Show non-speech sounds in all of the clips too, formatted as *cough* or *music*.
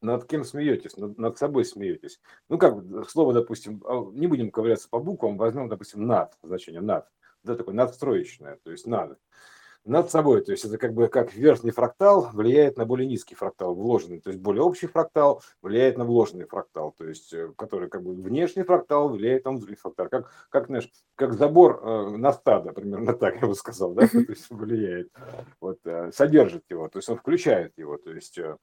Над кем смеетесь? Над, над собой смеетесь. Ну, как слово, допустим, а, не будем ковыряться по буквам, возьмем, допустим, над, значение над. Да, такое надстроечное, то есть надо над собой. То есть это как бы как верхний фрактал влияет на более низкий фрактал, вложенный. То есть более общий фрактал влияет на вложенный фрактал, то есть э, который как бы внешний фрактал влияет на внутренний фрактал. Как, как, знаешь, как забор э, на стадо, примерно *laughs* так я бы сказал, да, то есть влияет, вот, э, содержит его, то есть он включает его, то есть э,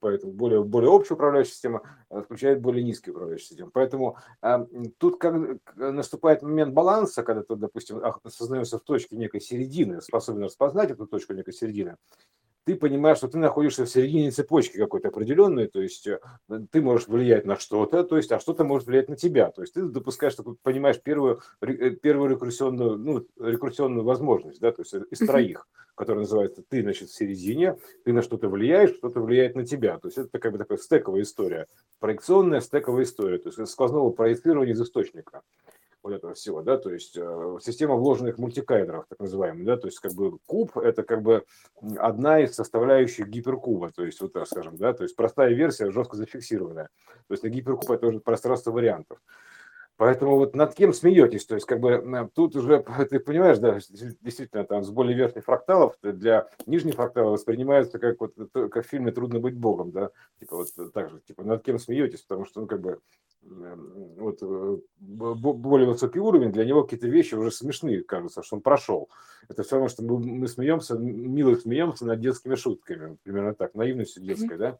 поэтому более, более общая управляющая система включает более низкий управляющий систему. Поэтому э, тут как наступает момент баланса, когда ты, допустим, осознаешься в точке некой середины, способен распознать эту точку некой середины, ты понимаешь, что ты находишься в середине цепочки какой-то определенной, то есть э, ты можешь влиять на что-то, то есть, а что-то может влиять на тебя. То есть ты допускаешь, что понимаешь первую, э, первую рекурсионную, ну, рекурсионную возможность, да, то есть из троих, которая называется ты, значит, в середине, ты на что-то влияешь, что-то влияет на тебя. То есть это бы такая стековая история, проекционная стековая история, то есть сквозного проецирования из источника вот этого всего, да, то есть э, система вложенных мультикайдеров, так называемых, да, то есть как бы куб – это как бы одна из составляющих гиперкуба, то есть вот так скажем, да, то есть простая версия жестко зафиксированная, то есть на гиперкуб это уже пространство вариантов. Поэтому вот над кем смеетесь, то есть как бы тут уже, *laughs* ты понимаешь, да, действительно, там с более верхних фракталов для нижних фракталов воспринимается как вот как в фильме «Трудно быть богом», да, типа вот так же, типа над кем смеетесь, потому что, ну, как бы вот, э, более высокий уровень, для него какие-то вещи уже смешные, кажется, что он прошел. Это все равно, что мы, мы смеемся, мило смеемся над детскими шутками, примерно так, наивностью детской, да.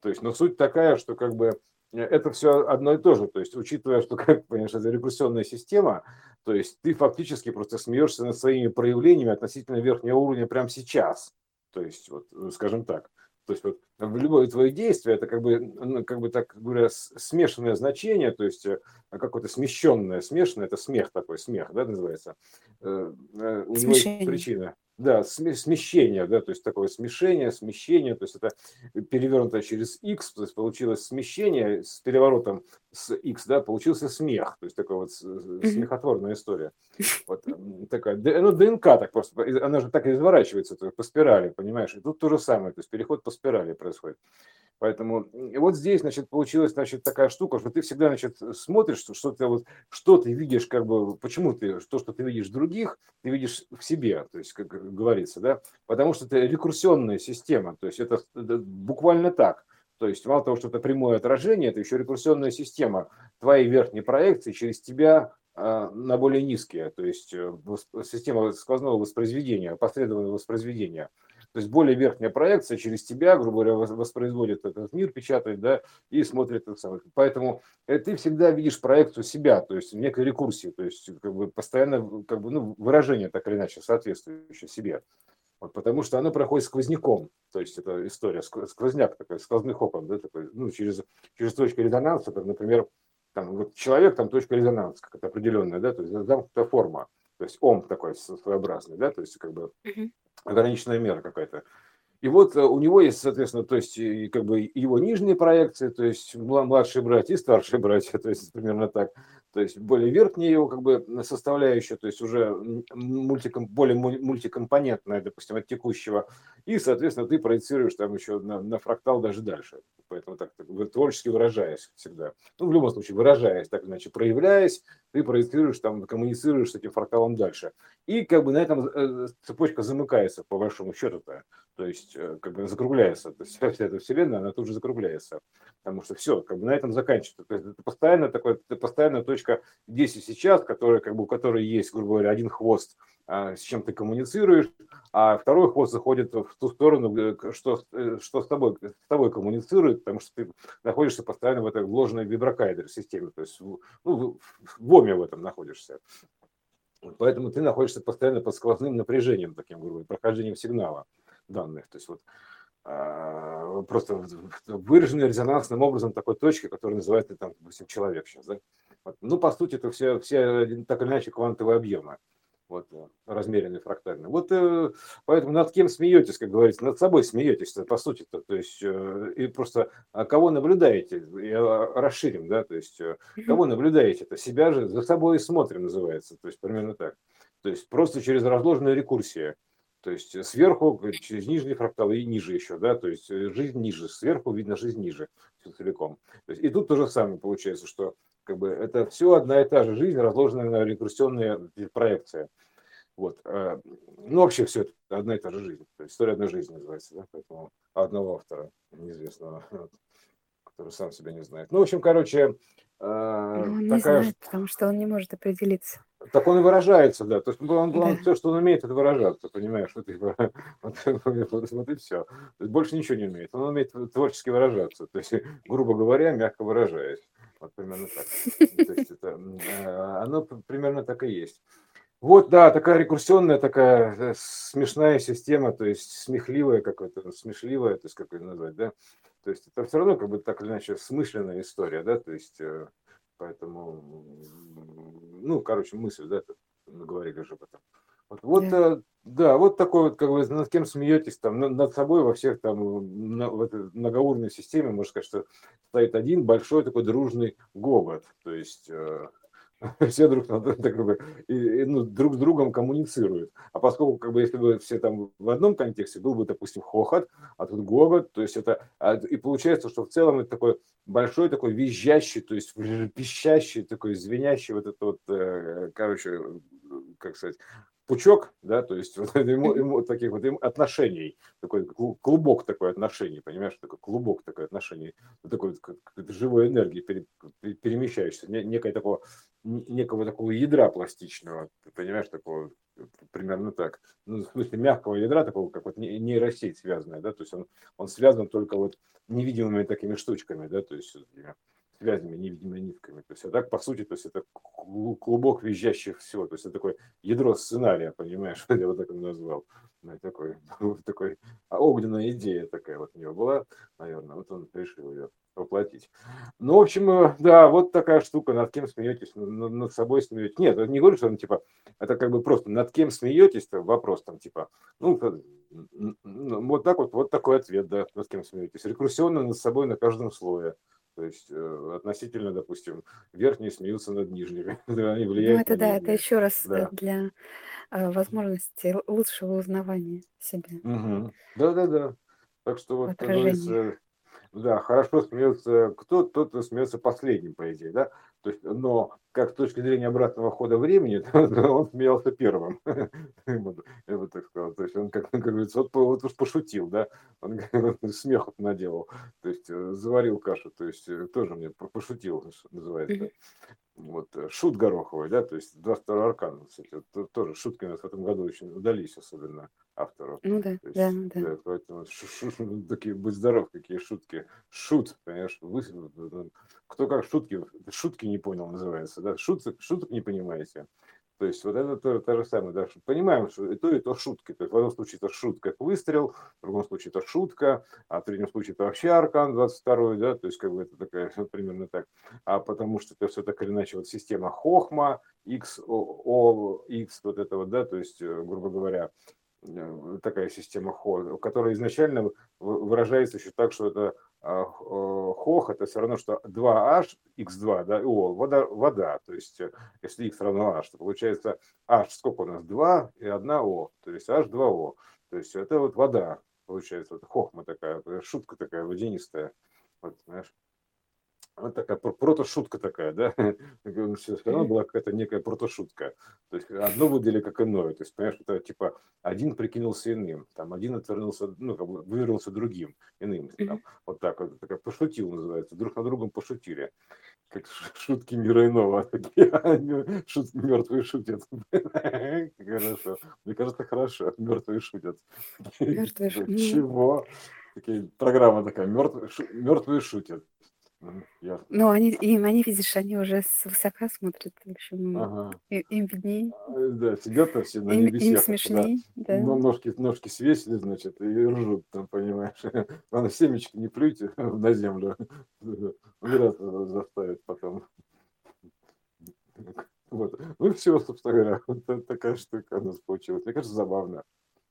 То есть, но суть такая, что как бы э, это все одно и то же. То есть, учитывая, что, *laughs* как понимаешь, это рекурсионная система, то есть ты фактически просто смеешься над своими проявлениями относительно верхнего уровня прямо сейчас. То есть, вот, э, скажем так. То есть вот в любое твое действие это как бы, ну, как бы так говоря, смешанное значение, то есть э, какое-то смещенное, смешанное, это смех такой, смех, да, называется. Э, э, у него есть причина. Да, смещение, да, то есть такое смешение, смещение, то есть это перевернуто через x, то есть получилось смещение с переворотом с x, да, получился смех, то есть такая вот смехотворная история. Вот такая, ну, ДНК так просто, она же так и изворачивается по спирали, понимаешь, и тут то же самое, то есть переход по спирали происходит. Поэтому и вот здесь, значит, получилась, значит, такая штука, что ты всегда, значит, смотришь, что, что ты вот, что ты видишь, как бы, почему ты, то, что ты видишь других, ты видишь в себе, то есть, как говорится, да, потому что это рекурсионная система, то есть это, это буквально так. То есть мало того, что это прямое отражение, это еще рекурсионная система твоей верхней проекции через тебя э, на более низкие, то есть э, система сквозного воспроизведения, последовательного воспроизведения. То есть более верхняя проекция через тебя, грубо говоря, воспроизводит этот мир, печатает, да, и смотрит это самое. Поэтому э, ты всегда видишь проекцию себя, то есть в некой рекурсии, то есть как бы постоянно как бы, ну, выражение так или иначе соответствующее себе. Вот, потому что оно проходит сквозняком, то есть это история, сквозняк такой, сквозных окон, да, такой, ну, через, через точку резонанса, как, например, там, вот человек, там точка резонанса, как это определенная, да, то есть замкнутая форма, то есть ом такой своеобразный, да, то есть как бы ограниченная мера какая-то. И вот э, у него есть, соответственно, то есть как бы его нижние проекции, то есть младшие братья и старшие братья, *laughs* то есть примерно так то есть более верхняя его как бы составляющая, то есть уже мультиком, более мультикомпонентная, допустим, от текущего, и, соответственно, ты проецируешь там еще на, на фрактал даже дальше, поэтому так, так творчески выражаясь всегда, ну, в любом случае, выражаясь, так иначе, проявляясь, ты проецируешь там, коммуницируешь с этим фракталом дальше, и как бы на этом э, цепочка замыкается, по большому счету-то, то есть э, как бы закругляется, то есть вся эта вселенная, она тут же закругляется, потому что все, как бы на этом заканчивается, то есть это постоянно такой, это постоянно точка здесь и сейчас, которая, как бы, у которой есть, грубо говоря, один хвост, с чем ты коммуницируешь, а второй хвост заходит в ту сторону, что, э, что с, тобой, с тобой коммуницирует, потому что ты находишься постоянно в этой вложенной виброкайдер системе, то есть ну, в оме в этом находишься. Поэтому ты находишься постоянно под сквозным напряжением, таким, грубо прохождением сигнала данных. То есть вот а, просто выраженный резонансным образом такой точки, которая называется там, допустим, человек сейчас, да? Ну, по сути, это все, все так или иначе квантовые объемы, вот, размеренные фрактальные. Вот э, поэтому над кем смеетесь, как говорится, над собой смеетесь, по сути, -то, то есть э, и просто а кого наблюдаете, и, расширим, да, то есть э, кого наблюдаете, это себя же за собой смотрим называется, то есть примерно так. То есть просто через разложенную рекурсию. То есть сверху через нижний фрактал и ниже еще, да, то есть жизнь ниже, сверху видно жизнь ниже все целиком. То есть, и тут то же самое получается, что как бы это все одна и та же жизнь, разложенная на рекурсионные проекции. Вот. Ну, вообще все это одна и та же жизнь. То есть история одной жизни называется, да, поэтому одного автора неизвестного, *laughs* который сам себя не знает. Ну, в общем, короче, а, ну, он такая... не знает, потому что он не может определиться. Так он и выражается, да. То есть он, он да. все, что он умеет, это выражаться, понимаешь? Вот, *laughs* вот, вот, вот и все. больше ничего не умеет. Он умеет творчески выражаться. То есть, грубо говоря, мягко выражаясь. Вот примерно так. То есть это, а, оно примерно так и есть. Вот, да, такая рекурсионная, такая э, смешная система, то есть смехливая какая-то, смешливая, то есть как ее назвать, да? То есть это все равно как бы так или иначе смысленная история, да, то есть э, поэтому, ну, короче, мысль, да, мы говорили же об этом. Вот, да. Э, да, вот такой вот, как вы над кем смеетесь, там, над собой во всех там, на, в этой многоуровневой системе, можно сказать, что стоит один большой такой дружный гобот, то есть *laughs* все друг, как бы, и, ну, друг с другом коммуницируют. А поскольку, как бы, если бы все там в одном контексте, был бы, допустим, хохот, а тут гогот, то есть это, а, и получается, что в целом это такой большой такой визжащий, то есть пищащий, такой звенящий вот этот вот, э, короче, как сказать, пучок, да, то есть вот ему, ему таких вот ему отношений, такой клубок такой отношений, понимаешь, такой клубок такой отношений, такой живой энергии пере, перемещающейся, некое такого, некого такого ядра пластичного, понимаешь, такого примерно так, ну, в смысле мягкого ядра, такого как вот нейросеть связанная, да, то есть он, он связан только вот невидимыми такими штучками, да, то есть связями, невидимыми нитками. То есть, а так, по сути, то есть это клубок визжащих всего. То есть это такое ядро сценария, понимаешь, *laughs* я вот так его назвал. Ну, такой, *laughs* такой а огненная идея такая вот у него была, наверное, вот он решил ее воплотить. Ну, в общем, э, да, вот такая штука, над кем смеетесь, над собой смеетесь. Нет, не говорю, что он типа, это как бы просто над кем смеетесь, вопрос там типа, ну, вот так вот, вот такой ответ, да, над кем смеетесь. Рекурсионно над собой на каждом слое. То есть э, относительно, допустим, верхние смеются над нижними. *laughs* Они влияют ну, это да, это еще раз да. для э, возможности лучшего узнавания себя. Угу. Да, да, да. Так что вот, как говорится, да, хорошо смеется кто, тот, смеется последним, по идее, да. То есть, но как с точки зрения обратного хода времени, *laughs* то он смеялся первым. *laughs* Я бы так сказал. То есть он, как, как говорится, вот, вот уж пошутил, да, он, он *laughs* смех наделал, то есть э, заварил кашу, то есть э, тоже мне пошутил, называется. Вот, э, шут Гороховый, да, то есть 22 аркан, кстати, вот, тоже шутки у нас в этом году очень удались, особенно автору. Ну да, есть, да, да. да. Поэтому ш, ш, ш, такие, будь здоров, какие шутки. Шут, понимаешь, вы, кто как шутки, шутки не понял, называется, да, шуток, шуток не понимаете. То есть вот это то, то же самое, да, понимаем, что и то, и то шутки. То есть в одном случае это шутка, как выстрел, в другом случае это шутка, а в третьем случае это вообще аркан 22, да, то есть как бы это такая, *laughs* примерно так. А потому что это все так или иначе вот система Хохма, X, O, X, вот это вот, да, то есть, э, грубо говоря, такая система Хо, которая изначально выражается еще так, что это а, хох это все равно, что 2h, x2, да, о, вода, вода, то есть э, если x равно h, то получается h, сколько у нас, 2 и 1 о, то есть h2o, то есть это вот вода, получается, вот хохма такая, шутка такая водянистая, вот, знаешь. Вот такая протошутка такая, да? *laughs* Равно была какая-то некая протошутка. То есть одно выдали как иное. То есть, понимаешь, это типа один прикинулся иным, там один отвернулся, ну, как бы вывернулся другим, иным. Там, вот так вот, такая пошутил называется. Друг на другом пошутили. Как *laughs* шутки мира иного. *laughs* Шутки мертвые шутят. Хорошо. Мне кажется, хорошо. Мертвые шутят. Мертвые шутят. Чего? Такие, программа такая, мертвые, мертвые шутят. Ясно. Ну, они, им, они, видишь, они уже с высока смотрят, в общем, ага. им виднее. А, да, сидят там все на им, небесах. Им смешнее, да. да. Ножки, ножки свесили, значит, и ржут там, понимаешь. *laughs* Главное, семечки не плюйте *laughs* на землю. *laughs* Убираться заставит потом. Вот. Ну, все, собственно говоря, вот такая штука у нас получилась. Мне кажется, забавно.